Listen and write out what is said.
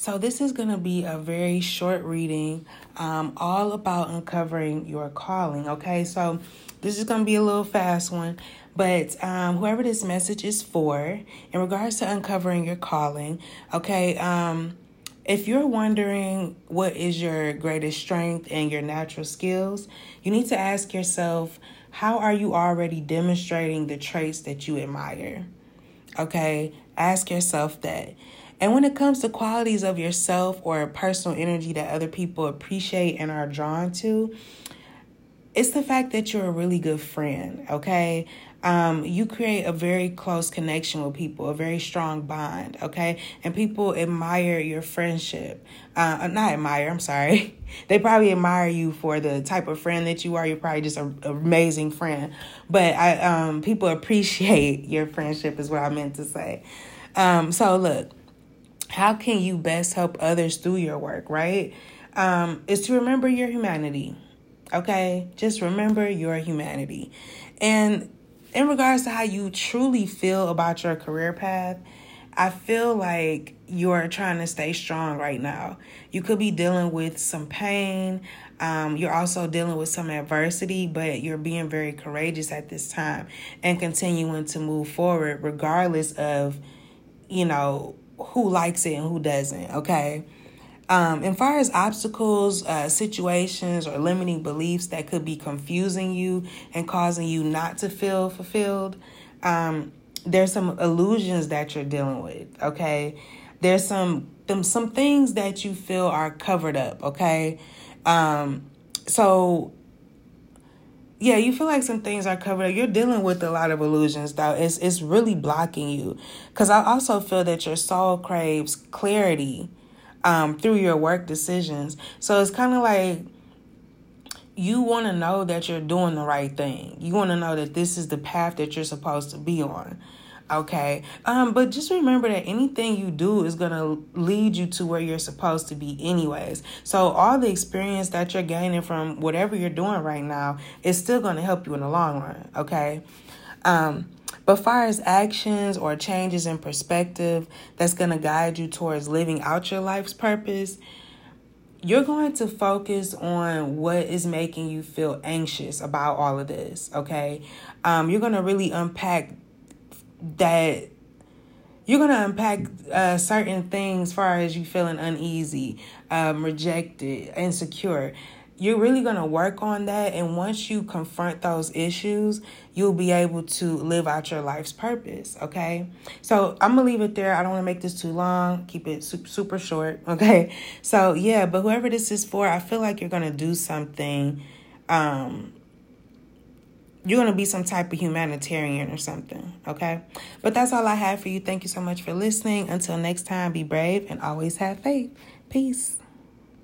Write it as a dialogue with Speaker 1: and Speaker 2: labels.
Speaker 1: So, this is going to be a very short reading, um, all about uncovering your calling. Okay, so this is going to be a little fast one, but um, whoever this message is for, in regards to uncovering your calling, okay, um, if you're wondering what is your greatest strength and your natural skills, you need to ask yourself, how are you already demonstrating the traits that you admire? Okay, ask yourself that. And when it comes to qualities of yourself or personal energy that other people appreciate and are drawn to, it's the fact that you're a really good friend, okay? Um, you create a very close connection with people, a very strong bond, okay? And people admire your friendship. Uh, not admire, I'm sorry. They probably admire you for the type of friend that you are. You're probably just an amazing friend. But I, um, people appreciate your friendship, is what I meant to say. Um, so, look, how can you best help others through your work, right? Um, is to remember your humanity. Okay? Just remember your humanity. And in regards to how you truly feel about your career path, I feel like you're trying to stay strong right now. You could be dealing with some pain. Um, you're also dealing with some adversity, but you're being very courageous at this time and continuing to move forward regardless of, you know, who likes it and who doesn't, okay? Um, as far as obstacles, uh, situations, or limiting beliefs that could be confusing you and causing you not to feel fulfilled, um, there's some illusions that you're dealing with. Okay, there's some them some things that you feel are covered up. Okay, um, so yeah, you feel like some things are covered up. You're dealing with a lot of illusions, though. It's it's really blocking you. Cause I also feel that your soul craves clarity um, through your work decisions. So it's kind of like you want to know that you're doing the right thing. You want to know that this is the path that you're supposed to be on. Okay. Um, but just remember that anything you do is going to lead you to where you're supposed to be, anyways. So, all the experience that you're gaining from whatever you're doing right now is still going to help you in the long run. Okay. Um, but far as actions or changes in perspective that's going to guide you towards living out your life's purpose, you're going to focus on what is making you feel anxious about all of this. Okay. Um, you're going to really unpack that you're to unpack uh, certain things far as you feeling uneasy, um, rejected, insecure. You're really to work on that. And once you confront those issues, you'll be able to live out your life's purpose. Okay. So I'm to leave it there. I don't want to make this too long. Keep it super, super short. Okay. So, yeah, but whoever this is for, I feel like you're to do something. Um, you're going to be some type of humanitarian or something, okay? But that's all I have for you. Thank you so much for listening. Until next time, be brave and always have faith. Peace.